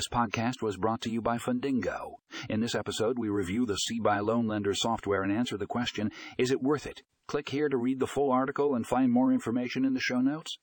This podcast was brought to you by Fundingo. In this episode, we review the SBA Loan Lender software and answer the question Is it worth it? Click here to read the full article and find more information in the show notes.